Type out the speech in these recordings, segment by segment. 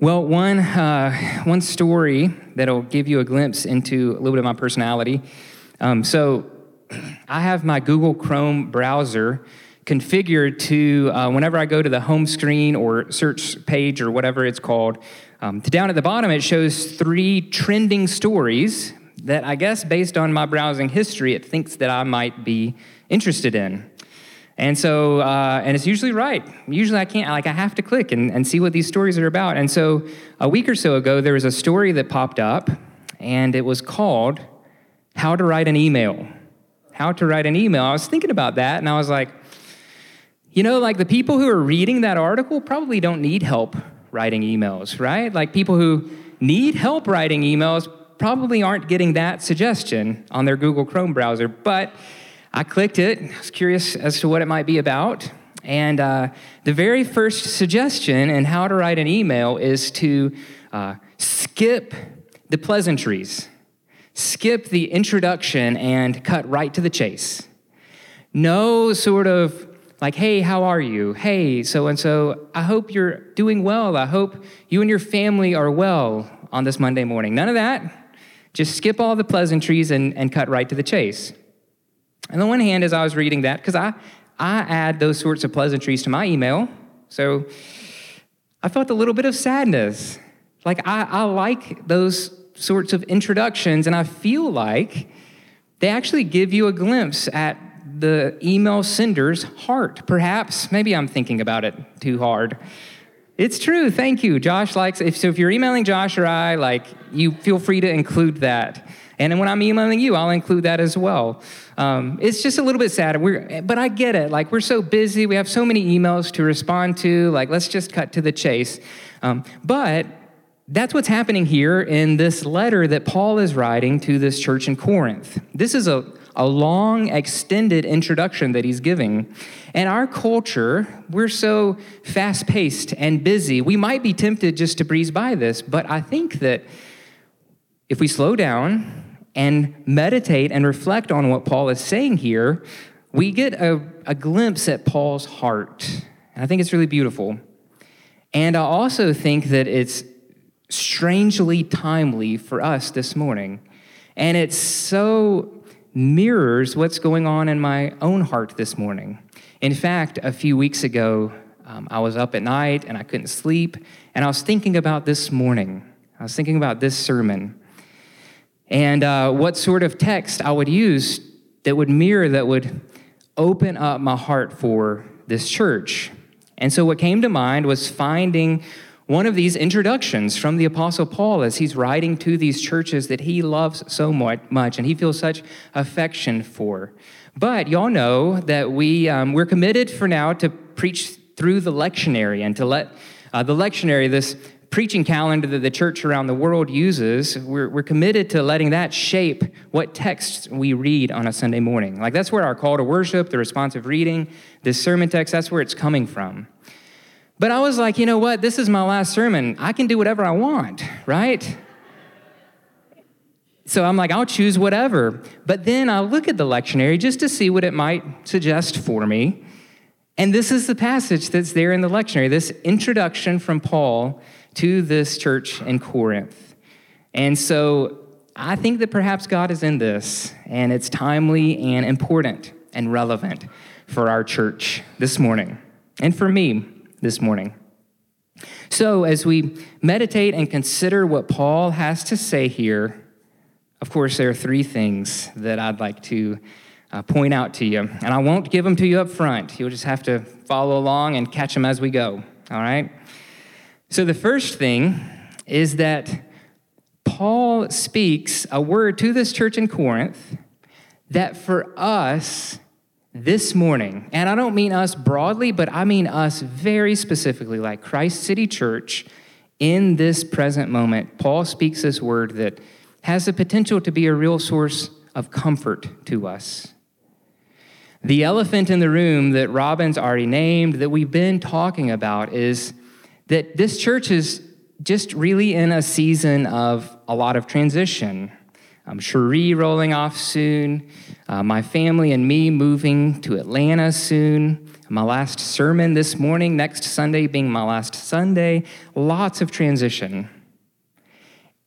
Well, one, uh, one story that'll give you a glimpse into a little bit of my personality. Um, so, I have my Google Chrome browser configured to uh, whenever I go to the home screen or search page or whatever it's called, um, to down at the bottom it shows three trending stories that I guess based on my browsing history it thinks that I might be interested in. And so, uh, and it's usually right. Usually I can't, like, I have to click and, and see what these stories are about. And so, a week or so ago, there was a story that popped up, and it was called How to Write an Email. How to Write an Email. I was thinking about that, and I was like, you know, like the people who are reading that article probably don't need help writing emails, right? Like people who need help writing emails probably aren't getting that suggestion on their Google Chrome browser. But I clicked it, I was curious as to what it might be about. And uh, the very first suggestion in how to write an email is to uh, skip the pleasantries, skip the introduction, and cut right to the chase. No sort of like, hey, how are you? Hey, so and so, I hope you're doing well. I hope you and your family are well on this Monday morning. None of that. Just skip all the pleasantries and, and cut right to the chase. On the one hand, as I was reading that, because I, I add those sorts of pleasantries to my email, so I felt a little bit of sadness. Like, I, I like those sorts of introductions, and I feel like they actually give you a glimpse at the email sender's heart. Perhaps, maybe I'm thinking about it too hard. It's true. Thank you. Josh likes if so if you're emailing Josh or I, like you feel free to include that. And when I'm emailing you, I'll include that as well. Um, it's just a little bit sad. We're, but I get it. Like, we're so busy. We have so many emails to respond to. Like, let's just cut to the chase. Um, but that's what's happening here in this letter that Paul is writing to this church in Corinth. This is a, a long, extended introduction that he's giving. And our culture, we're so fast paced and busy, we might be tempted just to breeze by this, but I think that if we slow down and meditate and reflect on what Paul is saying here, we get a, a glimpse at Paul's heart. And I think it's really beautiful. And I also think that it's strangely timely for us this morning. And it so mirrors what's going on in my own heart this morning. In fact, a few weeks ago, um, I was up at night and I couldn't sleep, and I was thinking about this morning. I was thinking about this sermon and uh, what sort of text I would use that would mirror, that would open up my heart for this church. And so, what came to mind was finding one of these introductions from the Apostle Paul as he's writing to these churches that he loves so much and he feels such affection for. But y'all know that we, um, we're committed for now to preach through the lectionary and to let uh, the lectionary, this preaching calendar that the church around the world uses, we're, we're committed to letting that shape what texts we read on a Sunday morning. Like that's where our call to worship, the responsive reading, this sermon text, that's where it's coming from. But I was like, you know what? This is my last sermon. I can do whatever I want, right? So I'm like, I'll choose whatever. But then I'll look at the lectionary just to see what it might suggest for me. And this is the passage that's there in the lectionary, this introduction from Paul to this church in Corinth. And so I think that perhaps God is in this, and it's timely and important and relevant for our church this morning, and for me this morning. So, as we meditate and consider what Paul has to say here, of course, there are three things that I'd like to uh, point out to you. And I won't give them to you up front. You'll just have to follow along and catch them as we go. All right? So, the first thing is that Paul speaks a word to this church in Corinth that for us this morning, and I don't mean us broadly, but I mean us very specifically, like Christ City Church, in this present moment, Paul speaks this word that has the potential to be a real source of comfort to us. The elephant in the room that Robin's already named, that we've been talking about, is that this church is just really in a season of a lot of transition. Um, Cherie rolling off soon, uh, my family and me moving to Atlanta soon. my last sermon this morning, next Sunday being my last Sunday, lots of transition.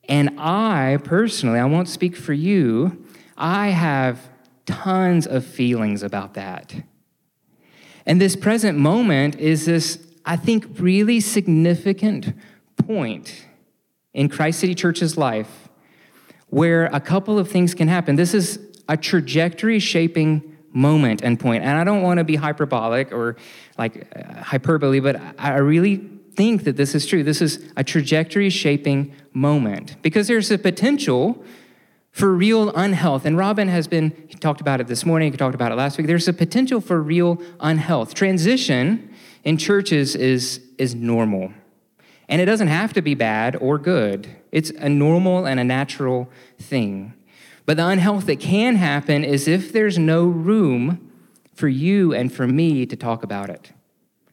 And I personally, I won't speak for you, I have tons of feelings about that. And this present moment is this, I think, really significant point in Christ City Church's life where a couple of things can happen. This is a trajectory shaping moment and point. And I don't want to be hyperbolic or like uh, hyperbole, but I really think that this is true. This is a trajectory shaping moment because there's a potential for real unhealth. And Robin has been, he talked about it this morning, he talked about it last week. There's a potential for real unhealth. Transition in churches is, is normal. And it doesn't have to be bad or good, it's a normal and a natural thing. But the unhealth that can happen is if there's no room for you and for me to talk about it,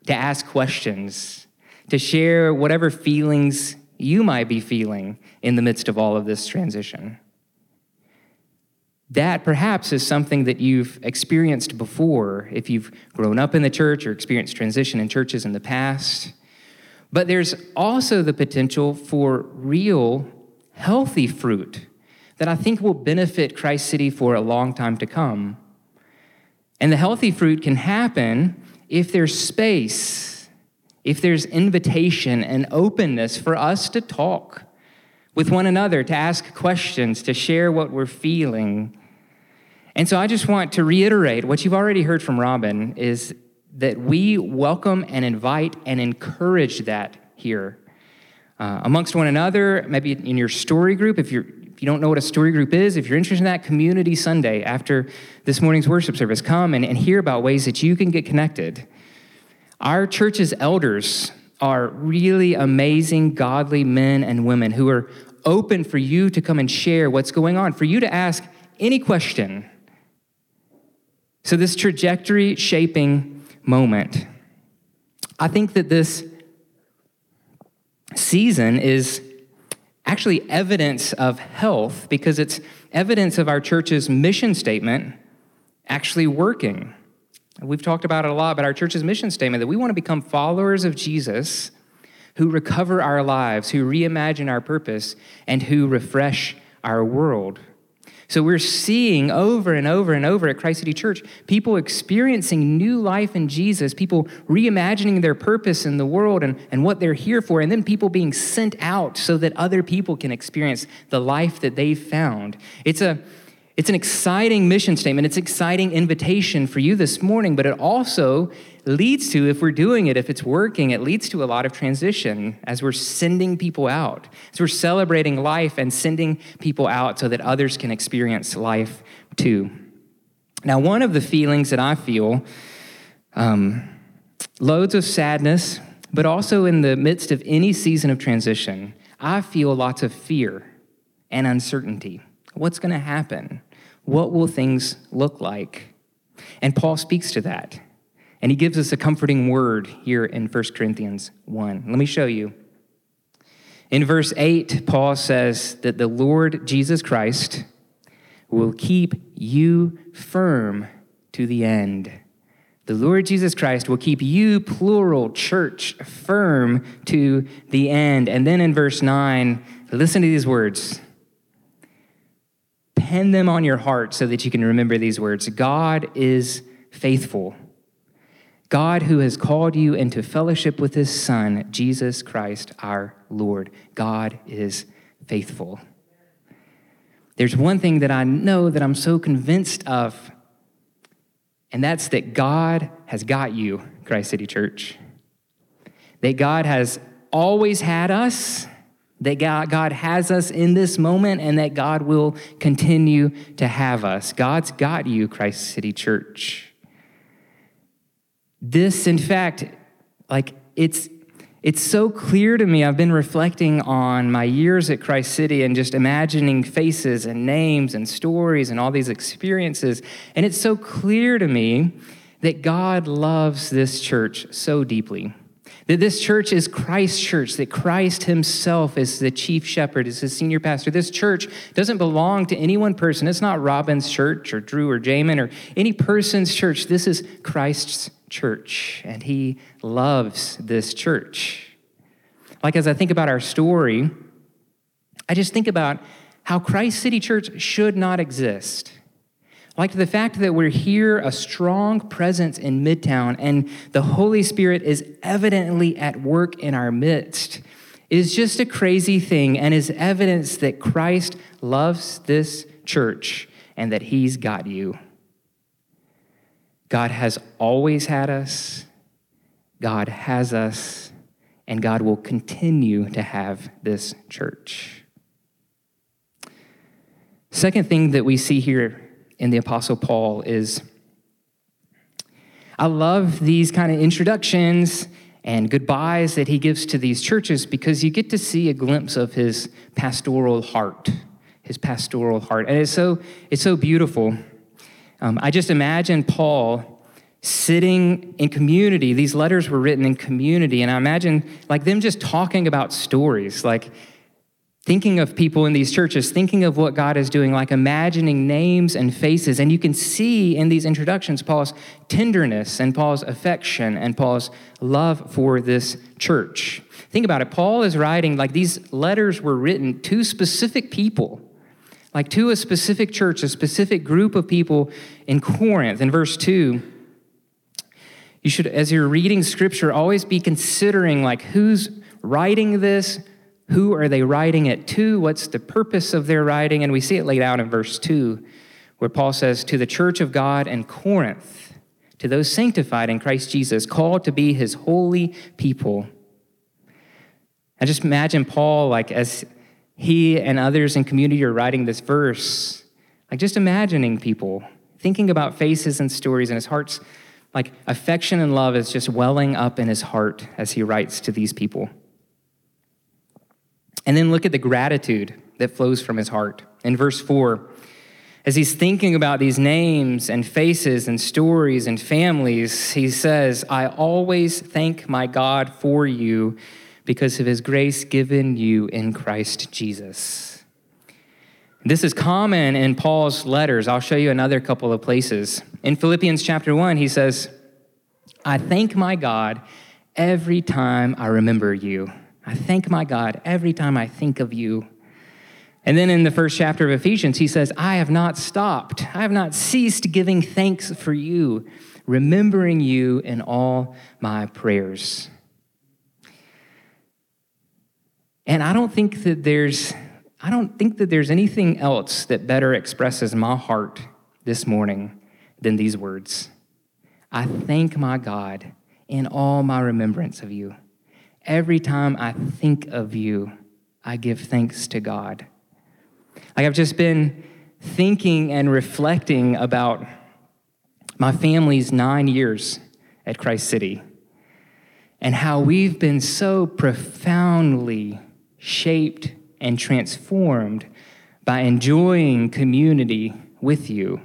to ask questions, to share whatever feelings you might be feeling in the midst of all of this transition. That perhaps is something that you've experienced before if you've grown up in the church or experienced transition in churches in the past. But there's also the potential for real healthy fruit that I think will benefit Christ City for a long time to come. And the healthy fruit can happen if there's space, if there's invitation and openness for us to talk with one another, to ask questions, to share what we're feeling. And so I just want to reiterate what you've already heard from Robin is that we welcome and invite and encourage that here. Uh, amongst one another, maybe in your story group, if you're if you don't know what a story group is, if you're interested in that, Community Sunday after this morning's worship service, come and, and hear about ways that you can get connected. Our church's elders are really amazing, godly men and women who are open for you to come and share what's going on, for you to ask any question. So, this trajectory shaping moment, I think that this season is actually evidence of health because it's evidence of our church's mission statement actually working. We've talked about it a lot, but our church's mission statement that we want to become followers of Jesus who recover our lives, who reimagine our purpose, and who refresh our world. So we're seeing over and over and over at Christ City Church people experiencing new life in Jesus, people reimagining their purpose in the world and, and what they're here for, and then people being sent out so that other people can experience the life that they've found. It's a it's an exciting mission statement. It's an exciting invitation for you this morning, but it also leads to, if we're doing it, if it's working, it leads to a lot of transition as we're sending people out, as we're celebrating life and sending people out so that others can experience life too. Now, one of the feelings that I feel, um, loads of sadness, but also in the midst of any season of transition, I feel lots of fear and uncertainty. What's going to happen? What will things look like? And Paul speaks to that. And he gives us a comforting word here in 1 Corinthians 1. Let me show you. In verse 8, Paul says that the Lord Jesus Christ will keep you firm to the end. The Lord Jesus Christ will keep you, plural, church, firm to the end. And then in verse 9, listen to these words pen them on your heart so that you can remember these words God is faithful. God, who has called you into fellowship with his Son, Jesus Christ our Lord. God is faithful. There's one thing that I know that I'm so convinced of, and that's that God has got you, Christ City Church. That God has always had us that God, has us in this moment and that God will continue to have us. God's got you, Christ City Church. This, in fact, like it's it's so clear to me. I've been reflecting on my years at Christ City and just imagining faces and names and stories and all these experiences. And it's so clear to me that God loves this church so deeply That this church is Christ's church, that Christ himself is the chief shepherd, is the senior pastor. This church doesn't belong to any one person. It's not Robin's church or Drew or Jamin or any person's church. This is Christ's church, and he loves this church. Like as I think about our story, I just think about how Christ City Church should not exist like the fact that we're here, a strong presence in Midtown, and the Holy Spirit is evidently at work in our midst, is just a crazy thing and is evidence that Christ loves this church and that He's got you. God has always had us, God has us, and God will continue to have this church. Second thing that we see here in the Apostle Paul is I love these kind of introductions and goodbyes that he gives to these churches because you get to see a glimpse of his pastoral heart, his pastoral heart. And it's so, it's so beautiful. Um, I just imagine Paul sitting in community. These letters were written in community. And I imagine like them just talking about stories. Like thinking of people in these churches, thinking of what God is doing, like imagining names and faces. And you can see in these introductions Paul's tenderness and Paul's affection and Paul's love for this church. Think about it. Paul is writing like these letters were written to specific people, like to a specific church, a specific group of people in Corinth. In verse 2, you should, as you're reading scripture, always be considering like who's writing this, who are they writing it to? What's the purpose of their writing? And we see it laid out in verse 2, where Paul says, To the church of God in Corinth, to those sanctified in Christ Jesus, called to be his holy people. And just imagine Paul, like, as he and others in community are writing this verse, like, just imagining people, thinking about faces and stories, and his heart's like affection and love is just welling up in his heart as he writes to these people. And then look at the gratitude that flows from his heart. In verse 4, as he's thinking about these names and faces and stories and families, he says, I always thank my God for you because of his grace given you in Christ Jesus. This is common in Paul's letters. I'll show you another couple of places. In Philippians chapter 1, he says, I thank my God every time I remember you. I thank my God every time I think of you. And then in the first chapter of Ephesians, he says, I have not stopped, I have not ceased giving thanks for you, remembering you in all my prayers. And I don't think that there's I don't think that there's anything else that better expresses my heart this morning than these words. I thank my God in all my remembrance of you. Every time I think of you, I give thanks to God. Like I've just been thinking and reflecting about my family's nine years at Christ City and how we've been so profoundly shaped and transformed by enjoying community with you.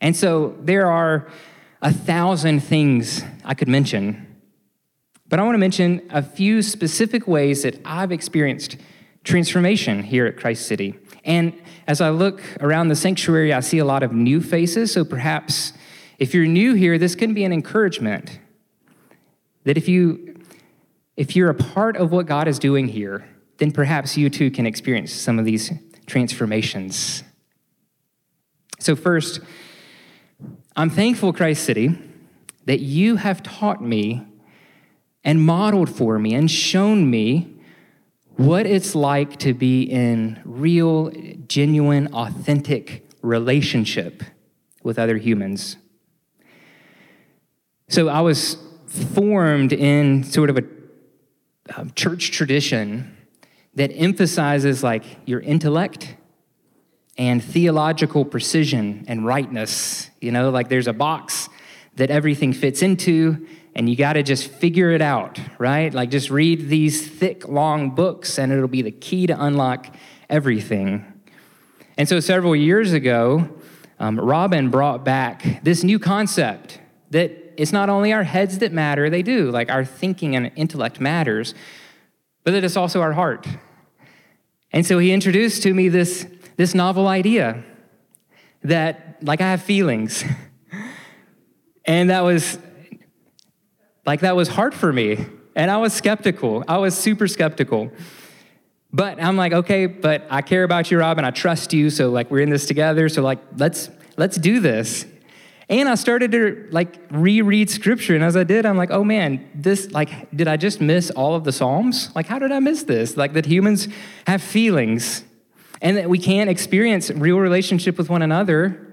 And so there are a thousand things I could mention but I want to mention a few specific ways that I've experienced transformation here at Christ City. And as I look around the sanctuary, I see a lot of new faces. So perhaps if you're new here, this can be an encouragement that if you if you're a part of what God is doing here, then perhaps you too can experience some of these transformations. So first, I'm thankful Christ City that you have taught me and modeled for me and shown me what it's like to be in real, genuine, authentic relationship with other humans. So I was formed in sort of a church tradition that emphasizes like your intellect and theological precision and rightness. You know, like there's a box that everything fits into, and you got to just figure it out, right? Like just read these thick, long books, and it'll be the key to unlock everything. And so several years ago, um, Robin brought back this new concept that it's not only our heads that matter, they do, like our thinking and intellect matters, but that it's also our heart. And so he introduced to me this, this novel idea that, like, I have feelings. and that was, like, that was hard for me. And I was skeptical. I was super skeptical. But I'm like, okay, but I care about you, Rob, and I trust you. So, like, we're in this together. So, like, let's let's do this. And I started to like reread scripture. And as I did, I'm like, oh man, this, like, did I just miss all of the Psalms? Like, how did I miss this? Like, that humans have feelings and that we can't experience real relationship with one another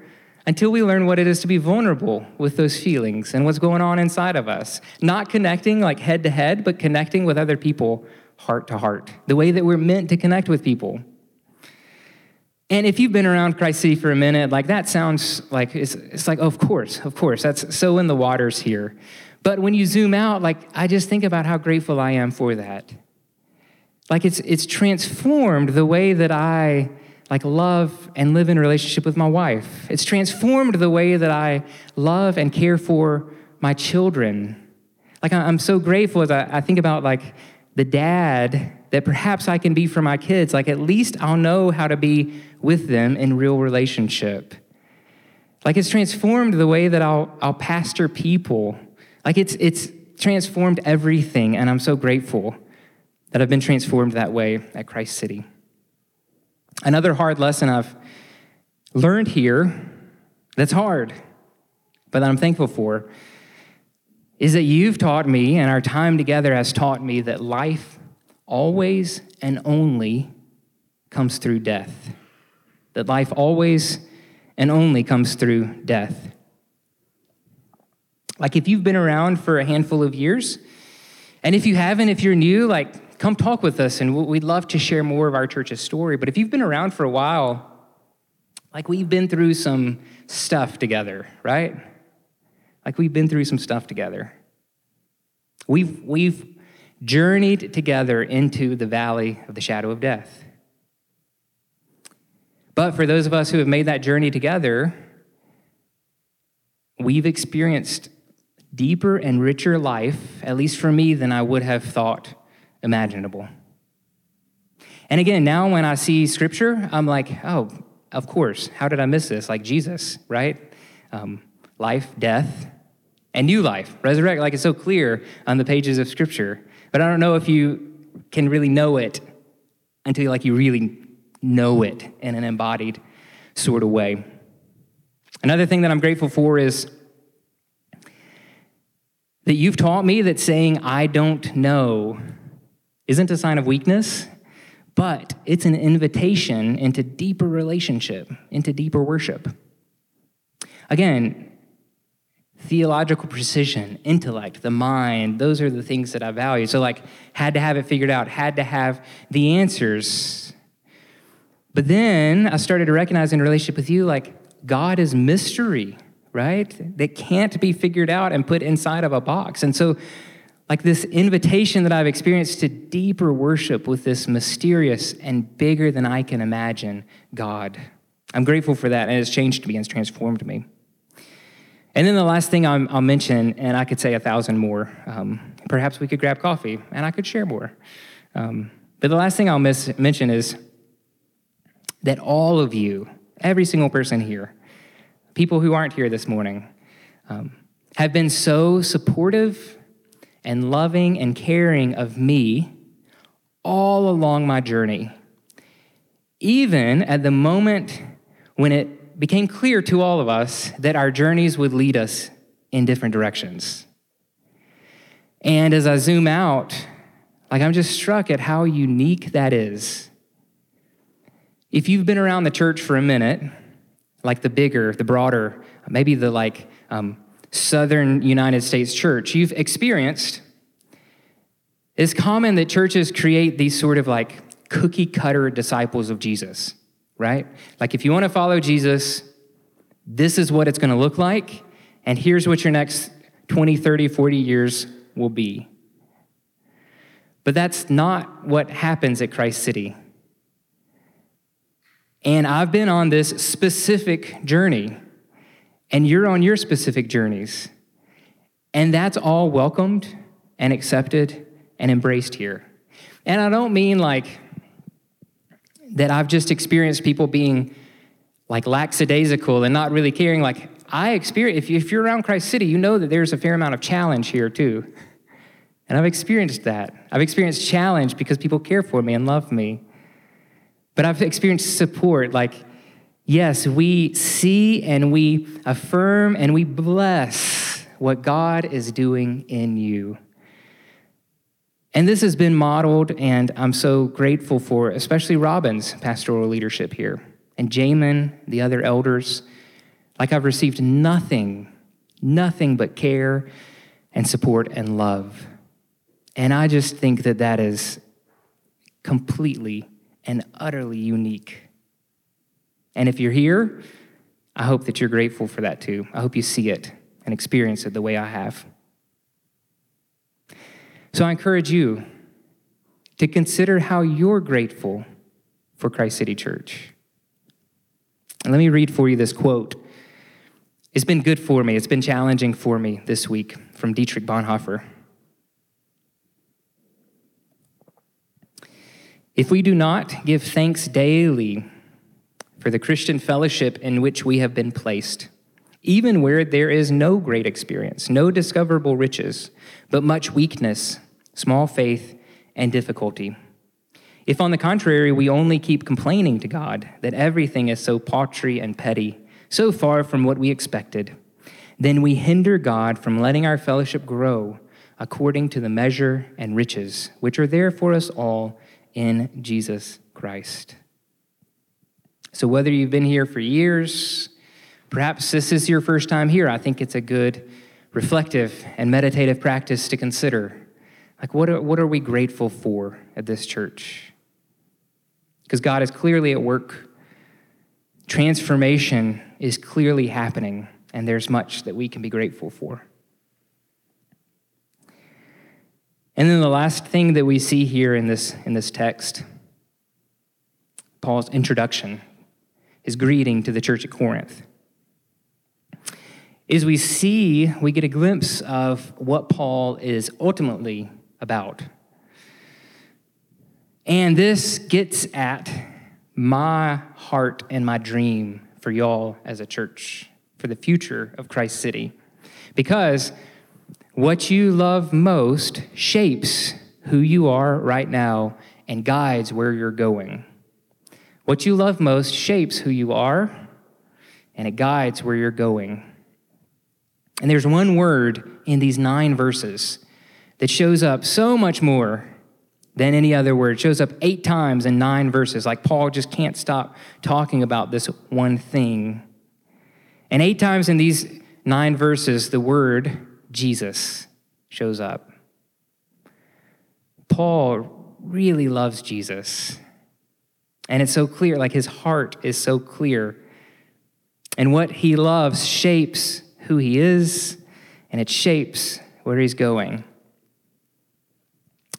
until we learn what it is to be vulnerable with those feelings and what's going on inside of us. Not connecting like head to head, but connecting with other people heart to heart, the way that we're meant to connect with people. And if you've been around Christ City for a minute, like that sounds like it's, it's like, oh, of course, of course, that's so in the waters here. But when you zoom out, like I just think about how grateful I am for that. Like it's it's transformed the way that I like love and live in relationship with my wife. It's transformed the way that I love and care for my children. Like I'm so grateful as I, think about like the dad that perhaps I can be for my kids. Like at least I'll know how to be with them in real relationship. Like it's transformed the way that I'll, I'll pastor people. Like it's, it's transformed everything, and I'm so grateful that I've been transformed that way at Christ City. Another hard lesson I've learned here that's hard, but that I'm thankful for, is that you've taught me, and our time together has taught me that life always and only comes through death that life always and only comes through death. Like if you've been around for a handful of years, and if you haven't, if you're new, like come talk with us and we'd love to share more of our church's story. But if you've been around for a while, like we've been through some stuff together, right? Like we've been through some stuff together. We've, we've journeyed together into the valley of the shadow of death. But for those of us who have made that journey together, we've experienced deeper and richer life, at least for me, than I would have thought imaginable. And again, now when I see scripture, I'm like, oh, of course. How did I miss this? Like Jesus, right? Um, life, death, and new life, resurrect. Like it's so clear on the pages of scripture. But I don't know if you can really know it until like you really know it in an embodied sort of way. Another thing that I'm grateful for is that you've taught me that saying, I don't know, isn't a sign of weakness, but it's an invitation into deeper relationship, into deeper worship. Again, theological precision, intellect, the mind, those are the things that I value. So, like, had to have it figured out, had to have the answers. But then I started to recognize in relationship with you, like, God is mystery, right? That can't be figured out and put inside of a box. And so, like, this invitation that I've experienced to deeper worship with this mysterious and bigger than I can imagine God. I'm grateful for that, and it's changed me and it's transformed me. And then the last thing i will mention, and I could say a thousand more. Um, perhaps we could grab coffee, and I could share more. Um, but the last thing I'll miss, mention is that all of you, every single person here, people who aren't here this morning, um, have been so supportive and loving and caring of me all along my journey. Even at the moment when it became clear to all of us that our journeys would lead us in different directions. And as I zoom out, like I'm just struck at how unique that is if you've been around the church for a minute, like the bigger, the broader, maybe the like um, southern United States church, you've experienced, it's common that churches create these sort of like cookie cutter disciples of Jesus, right? Like if you want to follow Jesus, this is what it's going to look like, and here's what your next 20, 30, 40 years will be. But that's not what happens at Christ City. And I've been on this specific journey, and you're on your specific journeys. And that's all welcomed and accepted and embraced here. And I don't mean like that I've just experienced people being like lackadaisical and not really caring. Like, I experience, if, you, if you're around Christ City, you know that there's a fair amount of challenge here too. And I've experienced that. I've experienced challenge because people care for me and love me. But I've experienced support. Like, yes, we see and we affirm and we bless what God is doing in you. And this has been modeled, and I'm so grateful for, especially Robin's pastoral leadership here, and Jamin, the other elders. Like I've received nothing, nothing but care and support and love. And I just think that that is completely and utterly unique. And if you're here, I hope that you're grateful for that too. I hope you see it and experience it the way I have. So I encourage you to consider how you're grateful for Christ City Church. And let me read for you this quote. It's been good for me, it's been challenging for me this week from Dietrich Bonhoeffer. If we do not give thanks daily for the Christian fellowship in which we have been placed, even where there is no great experience, no discoverable riches, but much weakness, small faith, and difficulty. If, on the contrary, we only keep complaining to God that everything is so paltry and petty, so far from what we expected, then we hinder God from letting our fellowship grow according to the measure and riches which are there for us all in Jesus Christ. So, whether you've been here for years, perhaps this is your first time here, I think it's a good reflective and meditative practice to consider. Like, what are, what are we grateful for at this church? Because God is clearly at work. Transformation is clearly happening, and there's much that we can be grateful for. And then the last thing that we see here in this, in this text, Paul's introduction, his greeting to the church at Corinth, is we see, we get a glimpse of what Paul is ultimately about. And this gets at my heart and my dream for y'all as a church, for the future of Christ City. Because what you love most shapes who you are right now and guides where you're going. What you love most shapes who you are and it guides where you're going. And there's one word in these nine verses that shows up so much more than any other word. It shows up eight times in nine verses. Like Paul just can't stop talking about this one thing. And eight times in these nine verses, the word Jesus shows up. Paul really loves Jesus. And it's so clear, like his heart is so clear. And what he loves shapes who he is, and it shapes where he's going.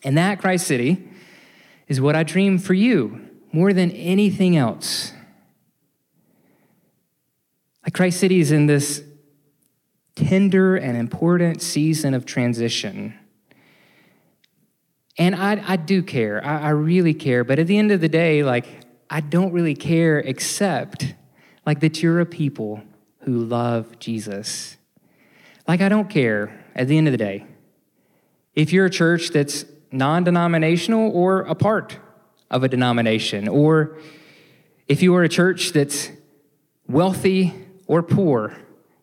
And that, Christ City, is what I dream for you more than anything else. Like Christ City is in this tender and important season of transition. And I, I do care. I, I really care. But at the end of the day, like, I don't really care except like that you're a people who love Jesus. Like, I don't care at the end of the day if you're a church that's non denominational or a part of a denomination, or if you are a church that's wealthy or poor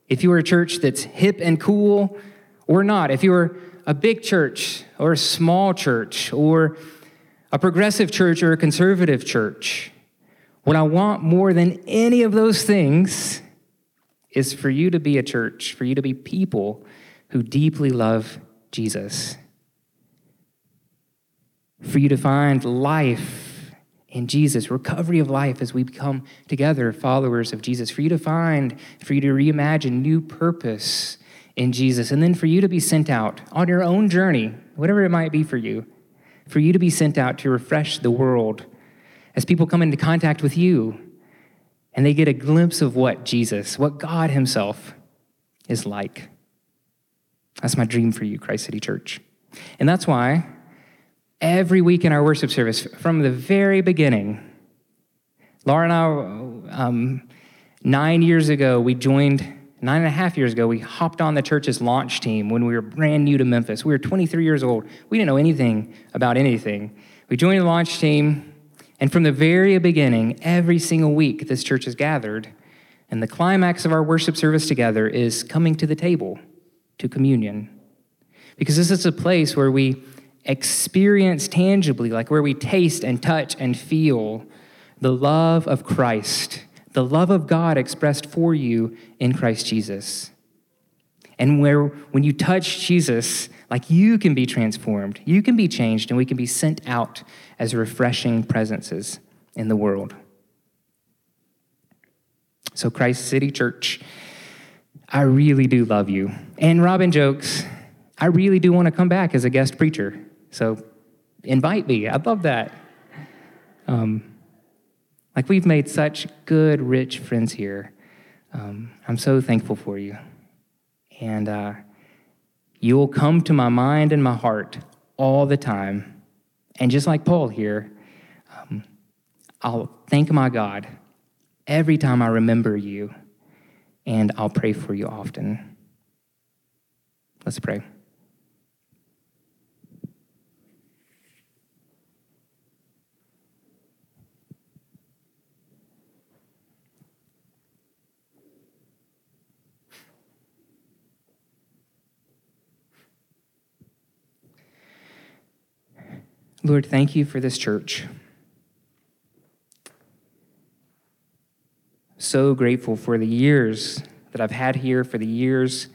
if you are a church that's hip and cool or not, if you're a big church or a small church or a progressive church or a conservative church, what I want more than any of those things is for you to be a church, for you to be people who deeply love Jesus, for you to find life in Jesus, recovery of life as we become together followers of Jesus, for you to find, for you to reimagine new purpose in Jesus, and then for you to be sent out on your own journey, whatever it might be for you, for you to be sent out to refresh the world as people come into contact with you and they get a glimpse of what Jesus, what God Himself is like. That's my dream for you, Christ City Church. And that's why every week in our worship service, from the very beginning, Laura and I, um, nine years ago, we joined, nine and a half years ago, we hopped on the church's launch team when we were brand new to Memphis. We were 23 years old. We didn't know anything about anything. We joined the launch team, and from the very beginning, every single week, this church has gathered, and the climax of our worship service together is coming to the table to communion. Because this is a place where we experience tangibly, like where we taste and touch and feel the love of Christ, the love of God expressed for you in Christ Jesus. And where when you touch Jesus, like you can be transformed, you can be changed, and we can be sent out as refreshing presences in the world. So, Christ City Church, I really do love you. And Robin jokes, I really do want to come back as a guest preacher. So, invite me. I'd love that. Um, like, we've made such good, rich friends here. Um, I'm so thankful for you. And uh, you will come to my mind and my heart all the time. And just like Paul here, um, I'll thank my God every time I remember you, and I'll pray for you often. Let's pray. Lord, thank you for this church. So grateful for the years that I've had here, for the years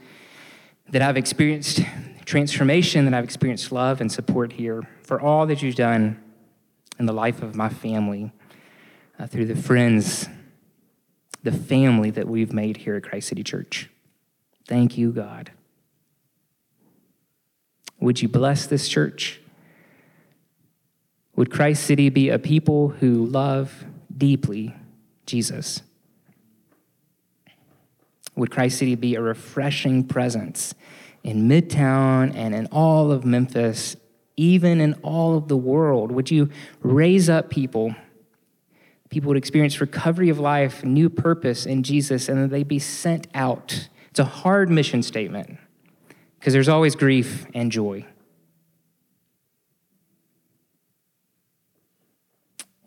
that I've experienced transformation, that I've experienced love and support here, for all that you've done in the life of my family, uh, through the friends, the family that we've made here at Christ City Church. Thank you, God. Would you bless this church? Would Christ City be a people who love deeply Jesus? Would Christ City be a refreshing presence in Midtown and in all of Memphis, even in all of the world? Would you raise up people? People would experience recovery of life, new purpose in Jesus, and that they be sent out. It's a hard mission statement because there's always grief and joy.